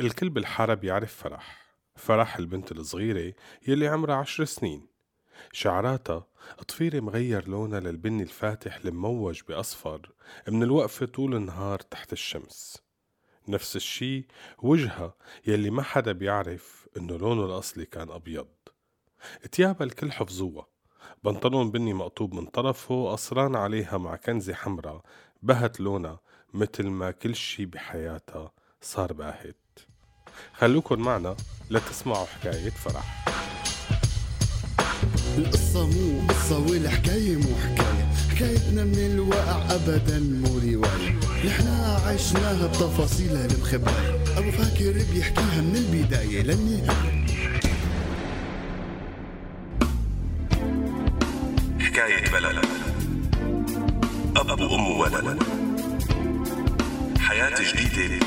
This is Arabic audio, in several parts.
الكل بالحارة بيعرف فرح فرح البنت الصغيرة يلي عمرها عشر سنين. شعراتها طفيرة مغير لونها للبني الفاتح المموج بأصفر من الوقفة طول النهار تحت الشمس. نفس الشي وجهها يلي ما حدا بيعرف إنه لونه الأصلي كان أبيض. تيابها الكل حفظوها. بنطلون بني مقطوب من طرفه قصران عليها مع كنزة حمراء بهت لونها مثل ما كل شي بحياتها صار باهت. خلوكن معنا لتسمعوا حكاية فرح. القصة مو قصة والحكاية مو حكاية حكايتنا من الواقع أبدا مو رواية. نحنا عشناها بتفاصيلها المخباية أبو فاكر بيحكيها من البداية للنهاية. حكاية بلد. أب وأم وولد. حياة جديدة.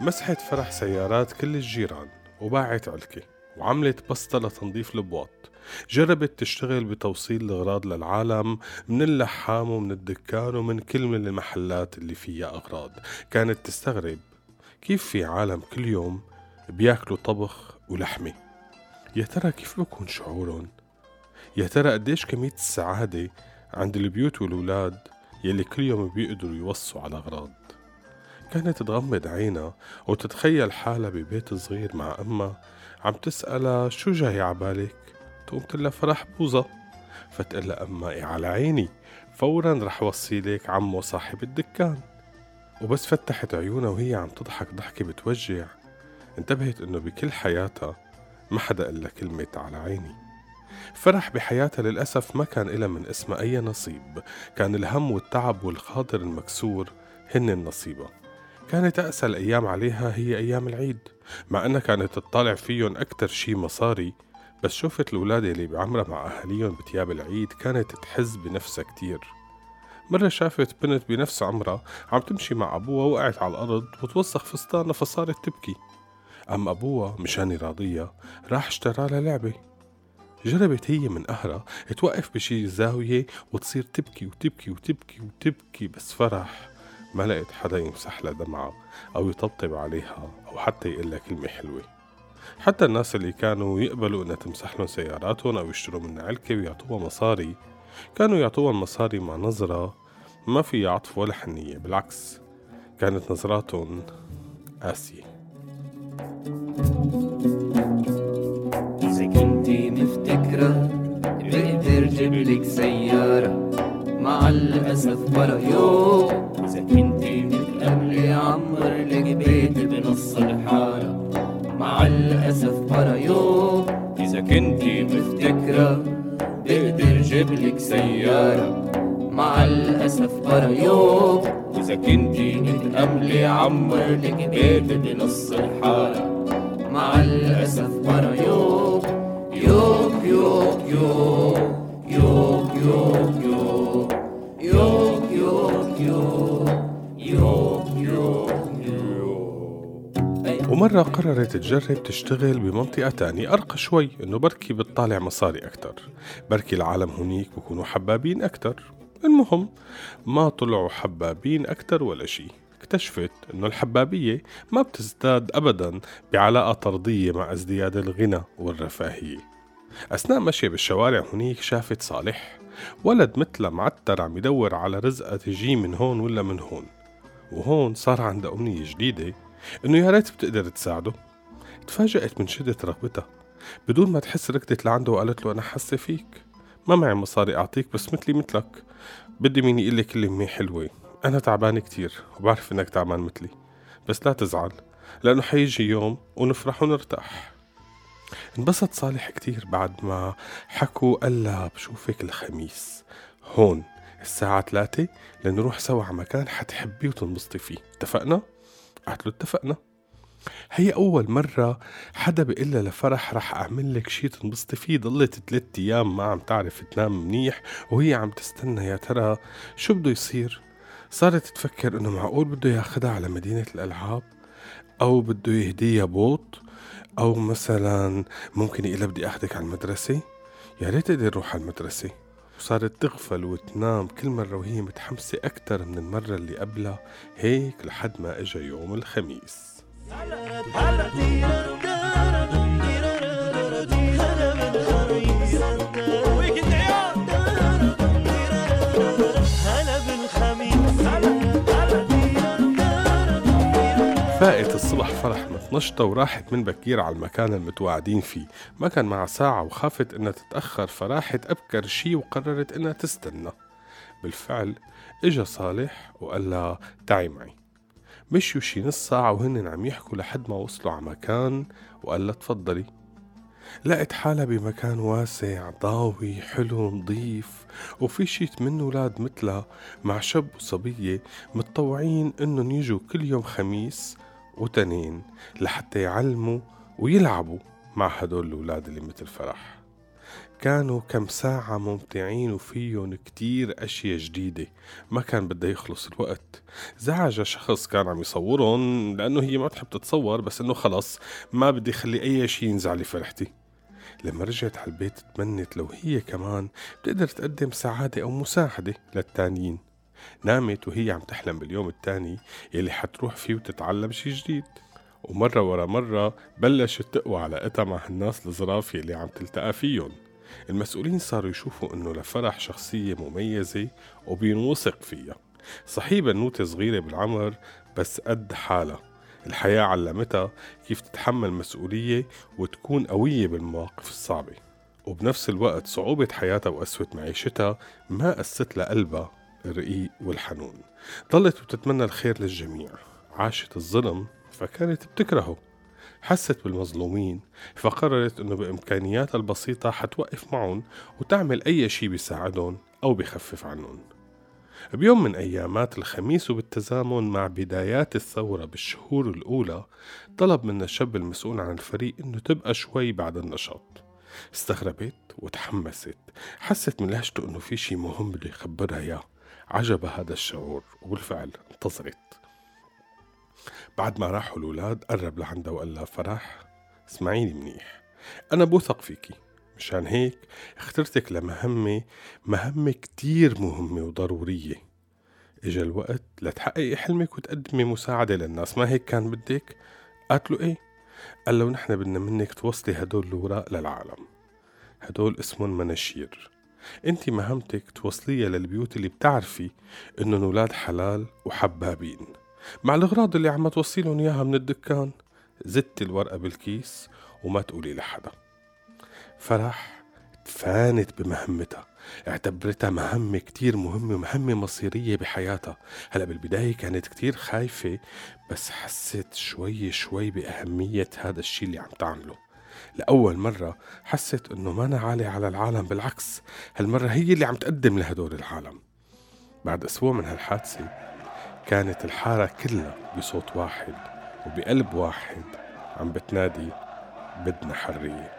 مسحت فرح سيارات كل الجيران وباعت علكة وعملت بسطة لتنظيف البواط. جربت تشتغل بتوصيل الأغراض للعالم من اللحام ومن الدكان ومن كل من المحلات اللي فيها أغراض. كانت تستغرب كيف في عالم كل يوم بياكلوا طبخ ولحمة. يا ترى كيف بكون شعورهم؟ يا ترى قديش كمية السعادة عند البيوت والولاد يلي كل يوم بيقدروا يوصوا على أغراض؟ كانت تغمض عينها وتتخيل حالها ببيت صغير مع أمها عم تسألها شو جاي عبالك تقوم تقول فرح بوظة فتقول لها أما إيه على عيني فورا رح وصيلك عمو صاحب الدكان. وبس فتحت عيونها وهي عم تضحك ضحكة بتوجع. انتبهت إنه بكل حياتها ما حدا لها كلمة على عيني. فرح بحياتها للأسف ما كان إلها من اسمها أي نصيب. كان الهم والتعب والخاطر المكسور هن النصيبة. كانت أقسى الأيام عليها هي أيام العيد مع أنها كانت تطالع فيهم أكتر شي مصاري بس شوفت الولاد اللي بعمرها مع أهاليهم بتياب العيد كانت تحز بنفسها كتير. مرة شافت بنت بنفس عمرها عم تمشي مع أبوها وقعت على الأرض وتوسخ فستانها فصارت تبكي. أما أبوها مشان يراضيها راح اشترى لها لعبة. جربت هي من قهرها توقف بشي زاوية وتصير تبكي وتبكي وتبكي وتبكي بس فرح. ما لقيت حدا يمسح لها دمعة أو يطبطب عليها أو حتى يقول لها كلمة حلوة. حتى الناس اللي كانوا يقبلوا إنها تمسح لهم سياراتهم أو يشتروا منها علكة ويعطوها مصاري كانوا يعطوها المصاري مع نظرة ما في عطف ولا حنية بالعكس كانت نظراتهم قاسية. إذا كنتي مفتكرة بقدر جيبلك سيارة مع الأسف برا يوم برا يوم إذا كنتي مفتكرة بقدر جيبلك سيارة. مع الأسف برا يوم إذا كنتي متأملي عمر لك بيت بنص الحارة مع الأسف برا يوم يوم يوم يوم يوم يوم يوم يوم يوم يوم ومرة قررت تجرب تشتغل بمنطقة تانية. أرقى شوي إنه بركي بتطالع مصاري أكتر. بركي العالم هنيك بكونوا حبابين أكتر. المهم ما طلعوا حبابين أكتر ولا شي. اكتشفت إنه الحبابية ما بتزداد أبدا بعلاقة طردية مع ازدياد الغنى والرفاهية. أثناء مشي بالشوارع هنيك شافت صالح. ولد مثله معتر عم يدور على رزقة تجي من هون ولا من هون. وهون صار عندها أمنية جديدة إنه يا ريت بتقدر تساعده. تفاجأت من شدة رغبتها. بدون ما تحس ركضت لعنده وقالت له أنا حاسة فيك. ما معي مصاري أعطيك بس مثلي مثلك. بدي مين يقول لي كلمة حلوة. أنا تعبانة كتير وبعرف إنك تعبان مثلي. بس لا تزعل لأنه حيجي يوم ونفرح ونرتاح. انبسط صالح كتير بعد ما حكوا قال لها بشوفك الخميس. هون الساعة ثلاثة لنروح سوا على مكان حتحبيه وتنبسطي فيه. اتفقنا؟ قالت له اتفقنا. هي أول مرة حدا بيقول لفرح رح أعمل لك شي تنبسطي فيه. ضلت ثلاث أيام ما عم تعرف تنام منيح وهي عم تستنى. يا ترى شو بده يصير؟ صارت تفكر إنه معقول بده ياخدها على مدينة الألعاب؟ أو بده يهديها بوط أو مثلا ممكن يقول بدي أخدك على المدرسة؟ يا ريت أقدر أروح على المدرسة. وصارت تغفل وتنام كل مرة وهي متحمسة أكتر من المرة اللي قبلها هيك لحد ما إجا يوم الخميس الصبح فرح متنشطة وراحت من بكير على المكان المتواعدين فيه. ما كان معها ساعة وخافت إنها تتأخر فراحت أبكر شي وقررت إنها تستنى. بالفعل إجا صالح وقال لها تعي معي مشيوا شي نص ساعة وهن عم يحكوا لحد ما وصلوا على مكان وقال لها تفضلي لقت حالها بمكان واسع ضاوي حلو نظيف وفي شي ثمان ولاد مثلها مع شاب وصبية متطوعين إنهم يجوا كل يوم خميس وتنين لحتى يعلموا ويلعبوا مع هدول الولاد اللي مثل فرح. كانوا كم ساعة ممتعين وفيهم كتير أشياء جديدة ما كان بدها يخلص الوقت. زعج شخص كان عم يصورهم لأنه هي ما تحب تتصور بس إنه خلص ما بدي خلي أي شيء ينزع لي فرحتي. لما رجعت على البيت تمنت لو هي كمان بتقدر تقدم سعادة أو مساعدة للتانيين. نامت وهي عم تحلم باليوم التاني يلي حتروح فيه وتتعلم شي جديد. ومرة ورا مرة بلشت تقوى علاقتها مع هالناس الظراف يلي عم تلتقى فيهم. المسؤولين صاروا يشوفوا إنه لفرح شخصية مميزة وبينوثق فيها. صحيح بنوتة صغيرة بالعمر بس قد حالها. الحياة علمتها كيف تتحمل مسؤولية وتكون قوية بالمواقف الصعبة. وبنفس الوقت صعوبة حياتها وقسوة معيشتها ما قست لها قلبها الرقيق والحنون. ضلت بتتمنى الخير للجميع. عاشت الظلم فكانت بتكرهه. حست بالمظلومين فقررت إنه بإمكانياتها البسيطة حتوقف معهم وتعمل أي شي بيساعدهم أو بخفف عنهم. بيوم من أيامات الخميس وبالتزامن مع بدايات الثورة بالشهور الأولى طلب من الشاب المسؤول عن الفريق إنه تبقى شوي بعد النشاط. استغربت وتحمست. حست من لهجته إنه في شي مهم بده يخبرها إياه. عجبها هذا الشعور وبالفعل انتظرت بعد ما راحوا الأولاد قرب لعندها وقال لها فرح اسمعيني منيح أنا بوثق فيكي مشان هيك اخترتك لمهمة مهمة كتير مهمة وضرورية إجا الوقت لتحققي حلمك وتقدمي مساعدة للناس ما هيك كان بدك؟ قالت له إيه؟ قال له نحن بدنا منك توصلي هدول الوراق للعالم هدول اسمهم مناشير أنت مهمتك توصليها للبيوت اللي بتعرفي انهم ولاد حلال وحبابين. مع الأغراض اللي عم توصيلهم إياها من الدكان زدتي الورقة بالكيس وما تقولي لحدا. فرح تفانت بمهمتها. اعتبرتها مهمة كتير مهمة ومهمة مصيرية بحياتها. هلا بالبداية كانت كتير خايفة بس حست شوي شوي بأهمية هذا الشي اللي عم تعمله. لأول مرة حست إنه ما أنا عالي على العالم بالعكس هالمرة هي اللي عم تقدم لهدول العالم. بعد أسبوع من هالحادثة كانت الحارة كلها بصوت واحد وبقلب واحد عم بتنادي بدنا حرية.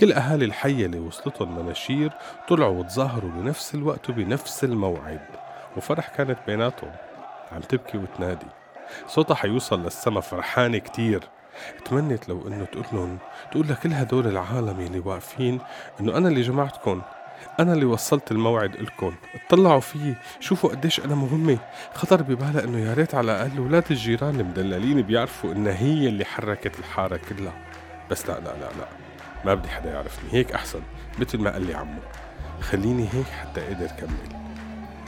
كل أهالي الحي اللي وصلتهم مناشير طلعوا وتظاهروا بنفس الوقت وبنفس الموعد وفرح كانت بيناتهم. عم تبكي وتنادي. صوتها حيوصل للسما فرحانة كتير. تمنت لو إنه تقول لهم تقول لكل هدول العالم اللي واقفين إنه أنا اللي جمعتكم أنا اللي وصلت الموعد لكم اطلعوا فيي شوفوا قديش أنا مهمة. خطر ببالها إنه يا ريت على الأقل ولاد الجيران المدللين بيعرفوا إنها هي اللي حركت الحارة كلها. بس لا لا لا لا ما بدي حدا يعرفني. هيك أحسن مثل ما قال لي عمو. خليني هيك حتى أقدر كمل.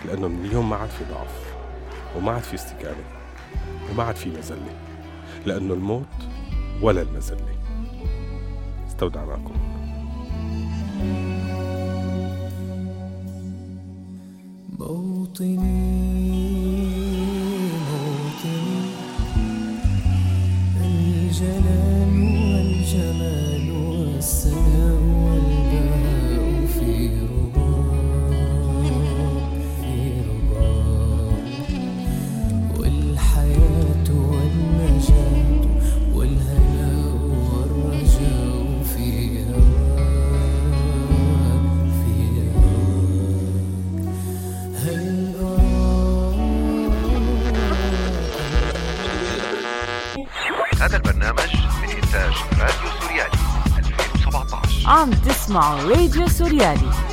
لأنه من اليوم ما عاد في ضعف وما عاد في استكانة وما عاد في مزلة لأنه الموت ولا المزلة استودعناكم موطني هذا عم تسمعوا راديو سوريالي.